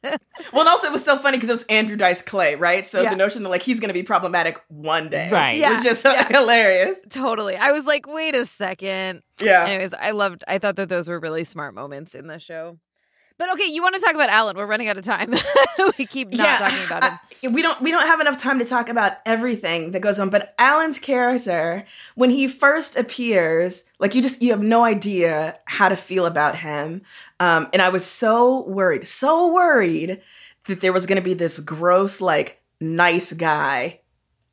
B: well and also it was so funny because it was andrew dice clay right so
C: Yeah.
B: the notion that like he's gonna be problematic one day
A: Right.
C: Yeah.
B: was just hilarious
C: totally, I was like, wait a second.
B: yeah
C: Anyways, I loved. I thought that those were really smart moments in the show. But okay, you want to talk about Alan? We're running out of time. we keep not talking about him.
B: I- we don't we don't have enough time to talk about everything that goes on, but Alan's character, when he first appears, like you just you have no idea how to feel about him. Um, and I was so worried, so worried that there was gonna be this gross, like nice guy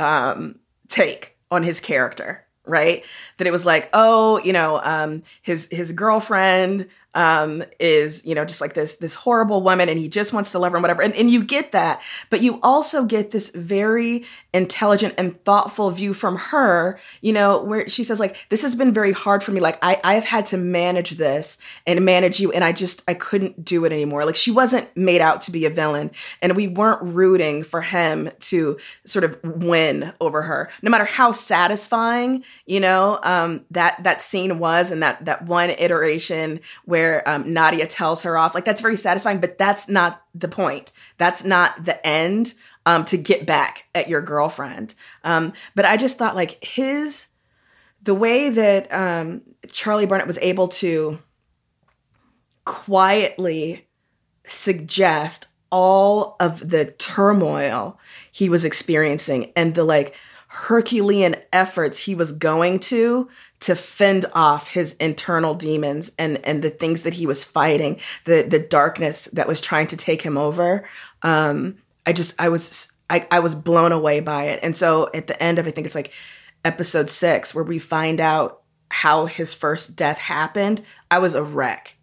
B: um take on his character right that it was like oh you know um his his girlfriend um is you know just like this this horrible woman and he just wants to love her and whatever. And, and you get that but you also get this very intelligent and thoughtful view from her you know where she says like this has been very hard for me. Like i i've had to manage this and manage you and i just i couldn't do it anymore. Like she wasn't made out to be a villain and we weren't rooting for him to sort of win over her. No matter how satisfying you know um that that scene was and that that one iteration where um, nadia tells her off. Like that's very satisfying but that's not the point. That's not the end um to get back at your girlfriend. Um but i just thought like his the way that um charlie barnett was able to quietly suggest all of the turmoil he was experiencing and the like Herculean efforts he was going to to fend off his internal demons and and the things that he was fighting, the the darkness that was trying to take him over. Um, I just I was I, I was blown away by it. And so at the end of I think it's like episode six where we find out how his first death happened, I was a wreck.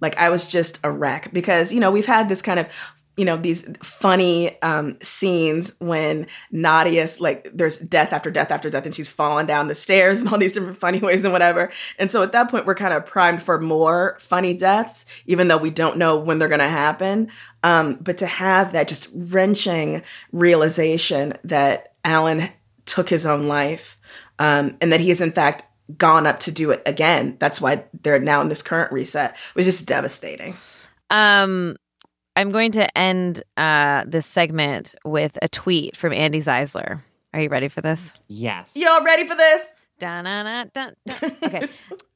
B: Like I was just a wreck because you know we've had this kind of you know these funny um, scenes when Nadia's like there's death after death after death and she's falling down the stairs and all these different funny ways and whatever. And so at that point we're kind of primed for more funny deaths, even though we don't know when they're going to happen. Um, but to have that just wrenching realization that Alan took his own life um, and that he is in fact gone up to do it again. That's why they're now in this current reset. It was just devastating.
C: Um, I'm going to end uh, this segment with a tweet from Andi Zeisler. Are you ready for this?
A: Yes.
B: Y'all ready for this?
C: Dun-dun-dun-dun. Okay.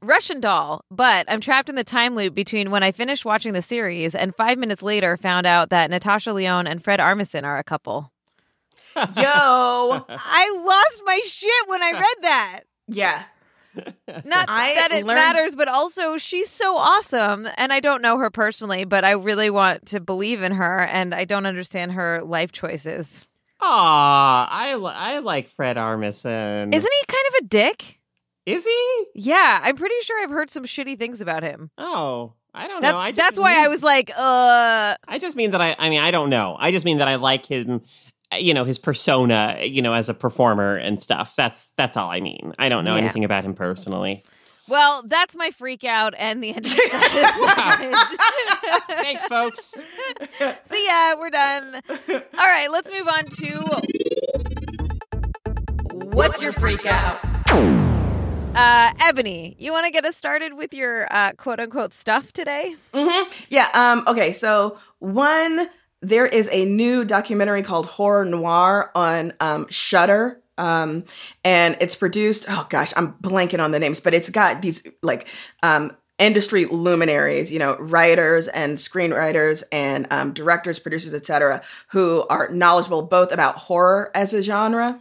C: Russian doll, but I'm trapped in the time loop between when I finished watching the series and five minutes later found out that Natasha Lyonne and Fred Armisen are a couple.
B: Yo.
C: I lost my shit when I read that.
B: yeah.
C: Not
B: I
C: that it
B: learned-
C: matters, but also she's so awesome. And I don't know her personally, but I really want to believe in her, and I don't understand her life choices.
A: Aw, I, li- I like Fred Armisen.
C: Isn't he kind of a dick?
A: Is he?
C: Yeah, I'm pretty sure I've heard some shitty things about him.
A: Oh, I don't
C: That-
A: know. I just
C: that's why I was like, uh,
A: I just mean that I. I mean, I don't know. I just mean that I like him. You know, his persona. You know, as a performer and stuff. That's that's all I mean. I don't know
C: Yeah.
A: anything about him personally.
C: well, that's my freak out and the end of the
A: Thanks, folks.
C: See ya, we're done. All right, let's move on to what's your freak out? Uh, Ebony, you want to get us started with your uh, quote unquote stuff today?
B: hmm Yeah. Um, okay. So one, there is a new documentary called Horror Noir on um, Shudder. Um, and it's produced. Oh gosh, I'm blanking on the names, but it's got these like um, industry luminaries, you know, writers and screenwriters and um, directors, producers, etc., who are knowledgeable both about horror as a genre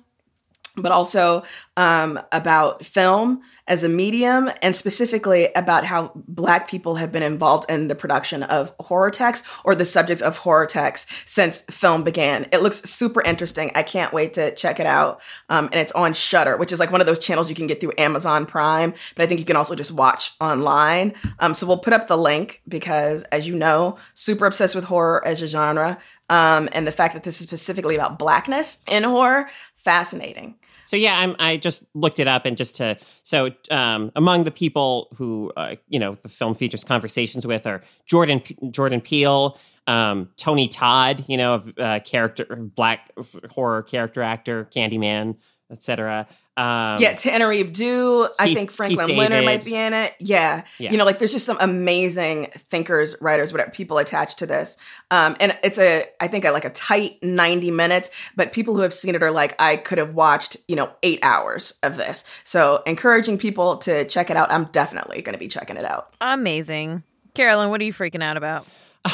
B: but also um, about film as a medium and specifically about how black people have been involved in the production of horror text or the subjects of horror text since film began. It looks super interesting. I can't wait to check it out um, and it's on shudder which is like one of those channels you can get through amazon prime but i think you can also just watch online. Um, so we'll put up the link because as you know super obsessed with horror as a genre um, and the fact that this is specifically about blackness in horror fascinating
A: So yeah, I'm. I just looked it up and just to so um, among the people who uh, you know the film features conversations with are Jordan Jordan Peele, um, Tony Todd, you know, uh, character black horror character actor, Candyman, etc. Um,
B: yeah, Tananarive Due. I think Franklin
A: Keith
B: Leonard might be in it. Yeah.
A: Yeah.
B: You know, like there's just some amazing thinkers, writers, whatever people attached to this. Um, and it's a, I think, a, like a tight 90 minutes, but people who have seen it are like, I could have watched, you know, eight hours of this. So encouraging people to check it out. I'm definitely going to be checking it out.
C: Amazing. Carolyn, what are you freaking out about?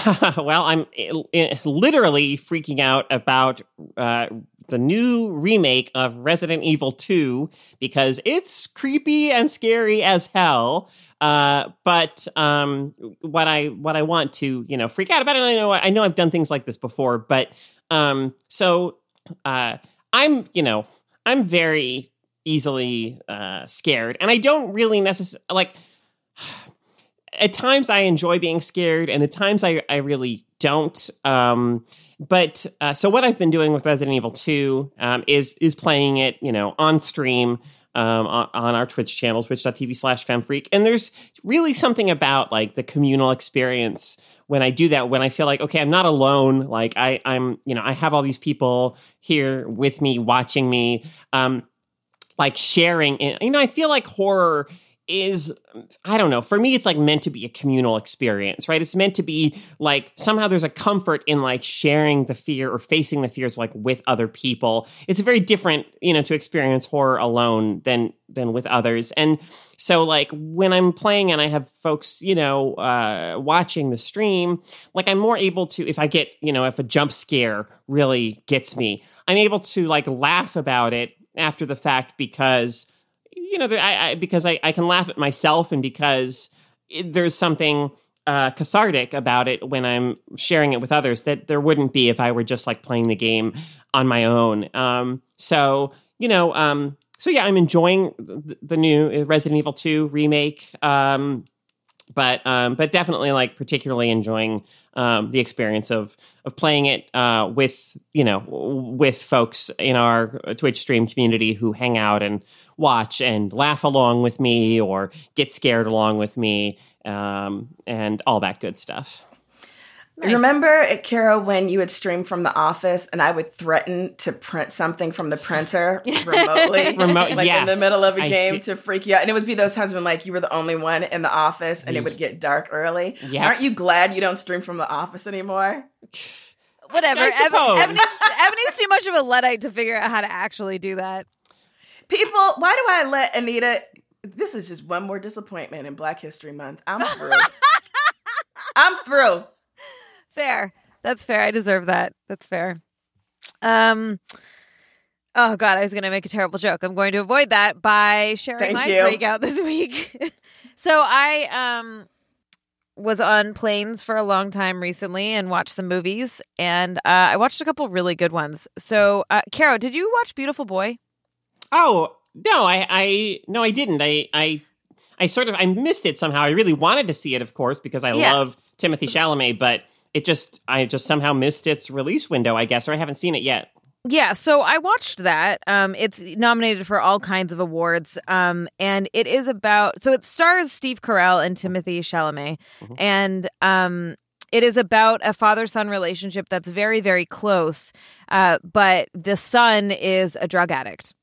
A: well, I'm uh, literally freaking out about uh, the new remake of Resident Evil 2 because it's creepy and scary as hell. Uh, but um, what I what I want to you know freak out about it. I know I know I've done things like this before, but um, so uh, I'm you know I'm very easily uh, scared, and I don't really necessarily like at times I enjoy being scared, and at times I, I really don't. Um, but uh, so what I've been doing with Resident Evil Two um, is is playing it, you know, on stream um, on, on our Twitch channel, twitch.tv slash femfreak. And there's really something about like the communal experience when I do that, when I feel like, okay, I'm not alone. Like I, I'm, you know, I have all these people here with me, watching me, um, like sharing. And, you know, I feel like horror is I don't know. For me, it's like meant to be a communal experience, right? It's meant to be like somehow there's a comfort in like sharing the fear or facing the fears like with other people. It's a very different, you know, to experience horror alone than than with others. And so like when I'm playing and I have folks, you know, uh watching the stream, like I'm more able to if I get, you know, if a jump scare really gets me, I'm able to like laugh about it after the fact because you know I, I because I, I can laugh at myself and because it, there's something uh, cathartic about it when I'm sharing it with others that there wouldn't be if I were just like playing the game on my own. Um, so you know, um, so yeah, I'm enjoying the, the new Resident Evil 2 remake. Um, but um, but definitely like particularly enjoying um, the experience of of playing it uh, with you know with folks in our Twitch stream community who hang out and watch and laugh along with me or get scared along with me um, and all that good stuff.
B: Nice. Remember, Kara, when you would stream from the office and I would threaten to print something from the printer remotely,
A: Remote,
B: like
A: yes,
B: in the middle of a
A: I
B: game
A: did.
B: to freak you out? And it would be those times when like you were the only one in the office and it would get dark early.
A: Yep.
B: Aren't you glad you don't stream from the office anymore?
C: Whatever.
A: I
C: Evan- Ebony's, Ebony's too much of a luddite to figure out how to actually do that.
B: People, why do I let Anita? This is just one more disappointment in Black History Month. I'm through. I'm through.
C: Fair. That's fair. I deserve that. That's fair. Um. Oh God, I was going to make a terrible joke. I'm going to avoid that by sharing
B: Thank
C: my
B: you.
C: freak out this week. so I um was on planes for a long time recently and watched some movies, and uh, I watched a couple really good ones. So, uh, Caro, did you watch Beautiful Boy?
A: Oh no, I, I no, I didn't. I, I, I sort of I missed it somehow. I really wanted to see it, of course, because I
C: Yeah.
A: love Timothée Chalamet, but it just I just somehow missed its release window, I guess, or I haven't seen it yet.
C: Yeah, so I watched that. Um, it's nominated for all kinds of awards. Um, and it is about so it stars Steve Carell and Timothée Chalamet,
A: Mhm.
C: and um, it is about a father son relationship that's very very close. Uh, but the son is a drug addict,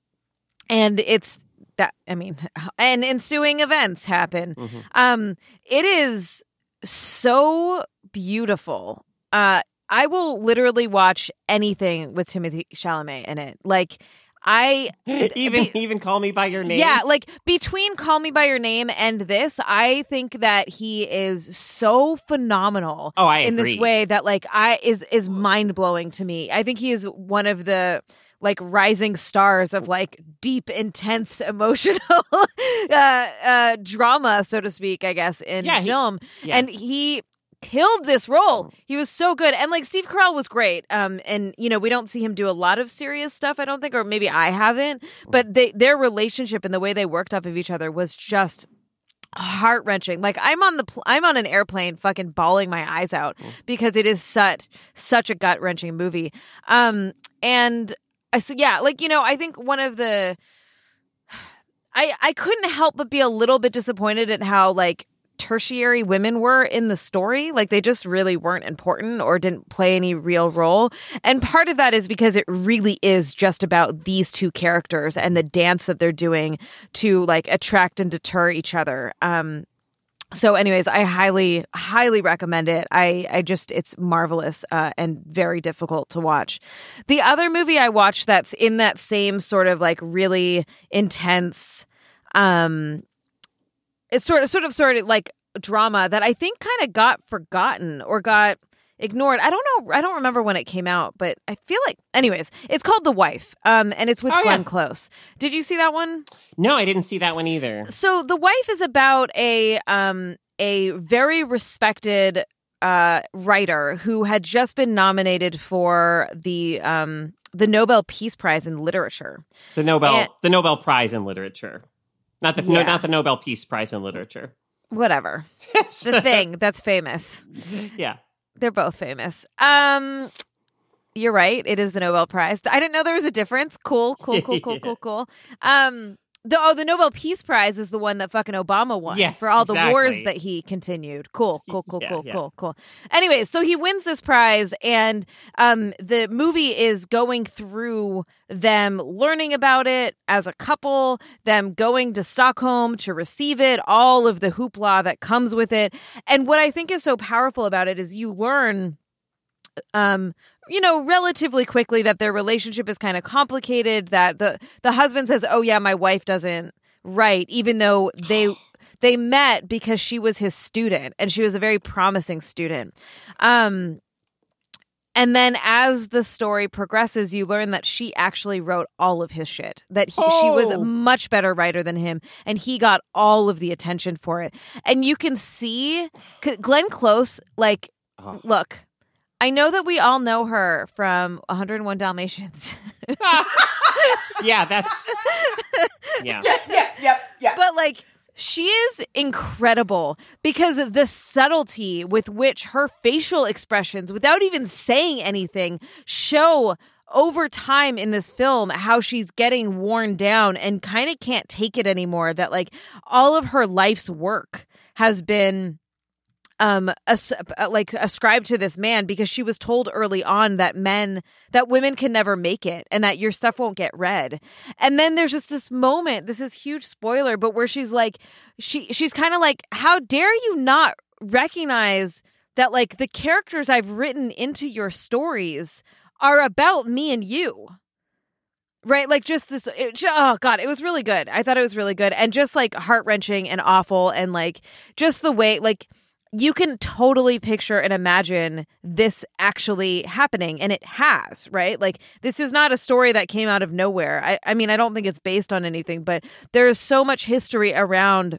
C: and it's that I mean, and ensuing events happen.
A: Mhm.
C: Um, it is so beautiful. Uh, I will literally watch anything with Timothée Chalamet in it. Like, I
A: even
C: be-
A: even call me by your name.
C: yeah, like between Call Me by Your Name and this, I think that he is so phenomenal
A: Oh, I
C: in
A: agree.
C: this way that like I is is mind blowing to me. I think he is one of the like rising stars of like deep, intense, emotional uh, uh, drama, so to speak. I guess in
A: Yeah, he-
C: film,
A: Yeah.
C: and he killed this role. He was so good, and like Steve Carell was great. Um, and you know we don't see him do a lot of serious stuff. I don't think, or maybe I haven't. But they their relationship and the way they worked off of each other was just heart wrenching. Like I'm on the pl- I'm on an airplane, fucking bawling my eyes out because it is such such a gut wrenching movie. Um, and I so yeah, like you know, I think one of the I I couldn't help but be a little bit disappointed at how like tertiary women were in the story like they just really weren't important or didn't play any real role. And part of that is because it really is just about these two characters and the dance that they're doing to like attract and deter each other. Um so anyways i highly highly recommend it. I i just it's marvelous uh, and very difficult to watch. The other movie i watched that's in that same sort of like really intense um it's sort of sort of sort of like drama that i think kind of got forgotten or got ignored i don't know i don't remember when it came out but i feel like anyways it's called the wife um and it's with
A: Oh,
C: glenn
A: yeah.
C: close did you see that one
A: No, I didn't see that one either.
C: so the wife is about a um a very respected uh writer who had just been nominated for the um the Nobel Peace Prize in literature.
A: The Nobel
C: And-
A: the Nobel Prize in Literature. Not the no, not the Nobel Peace Prize in Literature.
C: Whatever. The thing that's famous.
A: yeah.
C: They're both famous. Um you're right. It is the Nobel Prize. I didn't know there was a difference. Cool, cool, cool, cool, cool, cool. Um the oh the Nobel Peace Prize is the one that fucking Obama won
A: Yes,
C: for all the wars that he continued. Cool, cool, cool,
A: Yeah,
C: cool,
A: yeah.
C: cool, cool. Anyway, so he wins this prize and um the movie is going through them learning about it as a couple, them going to Stockholm to receive it, all of the hoopla that comes with it. And what I think is so powerful about it is you learn um you know relatively quickly that their relationship is kind of complicated that the the husband says oh yeah my wife doesn't write even though they they met because she was his student and she was a very promising student um And then as the story progresses, you learn that she actually wrote all of his shit. That he, she was a
A: Oh.
C: much better writer than him, and he got all of the attention for it. And you can see Glenn Close, like,
A: Oh.
C: look, I know that we all know her from 101 Dalmatians,
A: yeah, that's yeah.
B: yeah, yep, yeah.
C: but like, she is incredible because of the subtlety with which her facial expressions, without even saying anything, show over time in this film how she's getting worn down and kind of can't take it anymore. That like all of her life's work has been um as, uh, like ascribed to this man because she was told early on that men that women can never make it and that your stuff won't get read. And then there's just this moment this is huge spoiler but where she's like she she's kind of like how dare you not recognize that like the characters I've written into your stories are about me and you. Right? Like just this it, oh god it was really good. I thought it was really good and just like heart-wrenching and awful and like just the way like you can totally picture and imagine this actually happening and it has right like this is not a story that came out of nowhere i, I mean i don't think it's based on anything but there's so much history around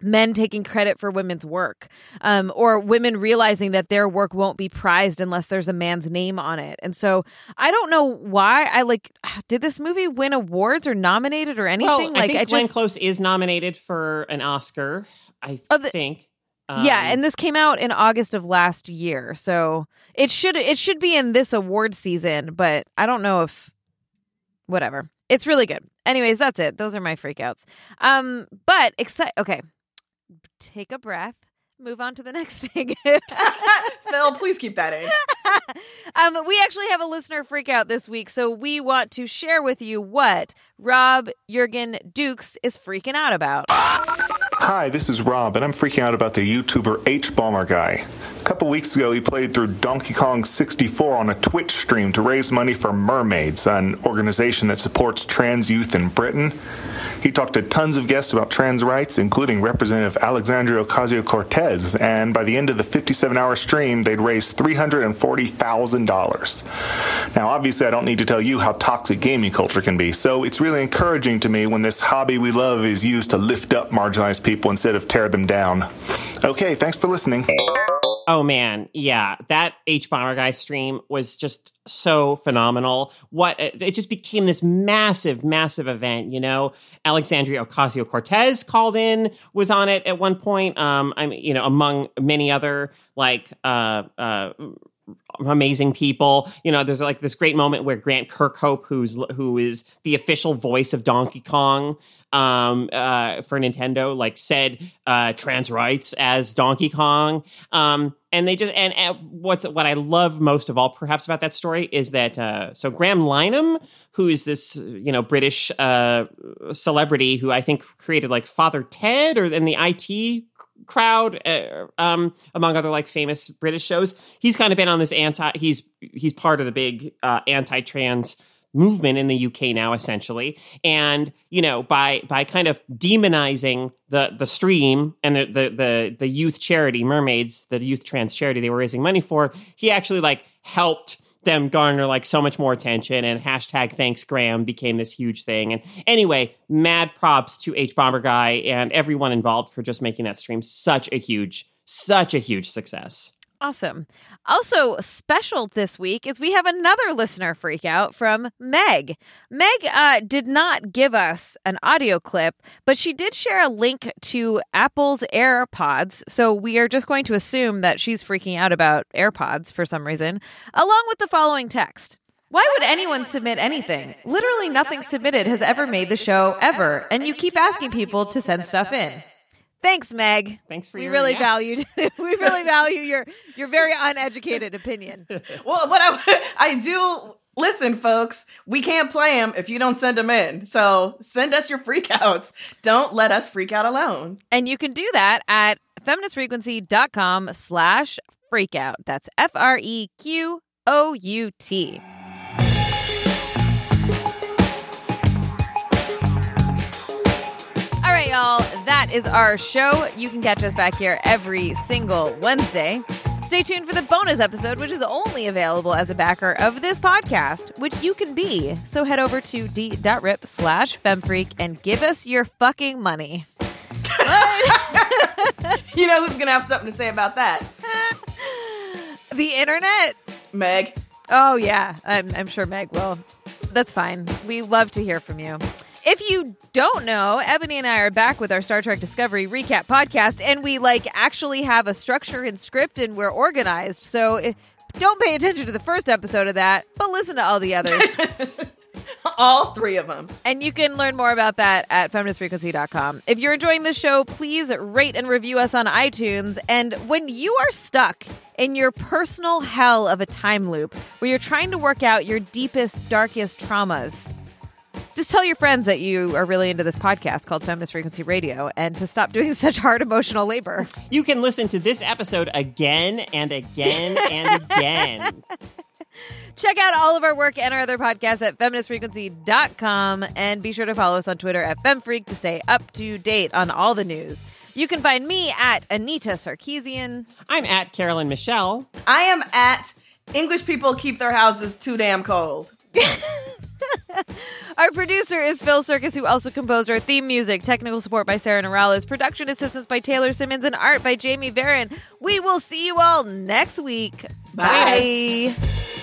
C: men taking credit for women's work um, or women realizing that their work won't be prized unless there's a man's name on it and so i don't know why i like did this movie win awards or nominated or anything
A: Well,
C: like
A: I think
C: I
A: Glenn
C: just
A: Close is nominated for an Oscar. I
C: Oh, the-
A: think.
C: Yeah,
A: Um,
C: and this came out in August of last year, so it should it should be in this award season, but I don't know if whatever. It's really good. Anyways, that's it. Those are my freakouts. Um, but exci- okay. Take a breath. Move on to the next thing.
B: Phil, please keep that in.
C: um, we actually have a listener freak out this week, so we want to share with you what Rob Jurgen Dukes is freaking out about.
D: Hi, this is Rob, and I'm freaking out about the YouTuber hbomberguy. A couple weeks ago, he played through Donkey Kong 64 on a Twitch stream to raise money for Mermaids, an organization that supports trans youth in Britain. He talked to tons of guests about trans rights, including Representative Alexandria Ocasio Cortez, and by the end of the 57 hour stream, they'd raised $340,000. Now, obviously, I don't need to tell you how toxic gaming culture can be, so it's really encouraging to me when this hobby we love is used to lift up marginalized people instead of tear them down. Okay, thanks for listening.
A: Oh man, yeah, that hbomberguy stream was just so phenomenal. What it just became this massive, massive event. You know, Alexandria Ocasio Cortez called in, was on it at one point. Um, I mean, you know, among many other like uh uh amazing people. You know, there's like this great moment where Grant Kirkhope, who's who is the official voice of Donkey Kong um uh for Nintendo like said uh trans rights as Donkey Kong. Um and they just and, and what's what I love most of all perhaps about that story is that uh so Graham Linehan who is this you know British uh celebrity who I think created like Father Ted or in the IT crowd uh, um among other like famous british shows he's kind of been on this anti he's he's part of the big uh anti-trans movement in the UK now essentially. And you know by by kind of demonizing the the stream and the the the, the youth charity mermaids the youth trans charity they were raising money for he actually like helped them garner like so much more attention and hashtag thanks graham became this huge thing. And anyway mad props to hbomberguy and everyone involved for just making that stream such a huge such a huge success
C: Awesome. Also, special this week is we have another listener freak out from Meg. Meg uh, did not give us an audio clip, but she did share a link to Apple's AirPods. So we are just going to assume that she's freaking out about AirPods for some reason, along with the following text. Why would anyone submit anything? Literally nothing submitted has ever made the show ever, and you keep asking people to send stuff in. Thanks, Meg.
A: Thanks for
C: we
A: your
C: really
A: yeah.
C: valued we really value your your very uneducated opinion.
B: Well, what I, I do listen, folks. We can't play them if you don't send them in. So send us your freakouts. Don't let us freak out alone.
C: And you can do that at feministfrequency.com slash freakout. That's F R E Q O U T. That is our show. You can catch us back here every single Wednesday. Stay tuned for the bonus episode, which is only available as a backer of this podcast, which you can be. So head over to d.rip slash femfreak and give us your fucking money.
B: You know who's gonna have something to say about that?
C: the internet?
B: Meg.
C: Oh, yeah. I'm, I'm sure Meg will. That's fine. We love to hear from you. If you don't know, Ebony and I are back with our Star Trek Discovery recap podcast, and we like actually have a structure and script, and we're organized. So eh, don't pay attention to the first episode of that, but listen to all the others.
B: All three of them.
C: and you can learn more about that at feministfrequency.com. If you're enjoying the show, please rate and review us on iTunes. And when you are stuck in your personal hell of a time loop where you're trying to work out your deepest, darkest traumas, just tell your friends that you are really into this podcast called Feminist Frequency Radio and to stop doing such hard emotional labor.
A: You can listen to this episode again and again and again.
C: Check out all of our work and our other podcasts at feministfrequency.com and be sure to follow us on Twitter at FemFreak to stay up to date on all the news. You can find me at Anita Sarkeesian.
A: I'm at Carolyn Michelle.
B: I am at English people keep their houses too damn cold.
C: Our producer is Phil Circus, who also composed our theme music. Technical support by Sarah Norales. Production assistance by Taylor Simmons and art by Jamie Varon. We will see you all next week.
B: Bye.
C: Bye.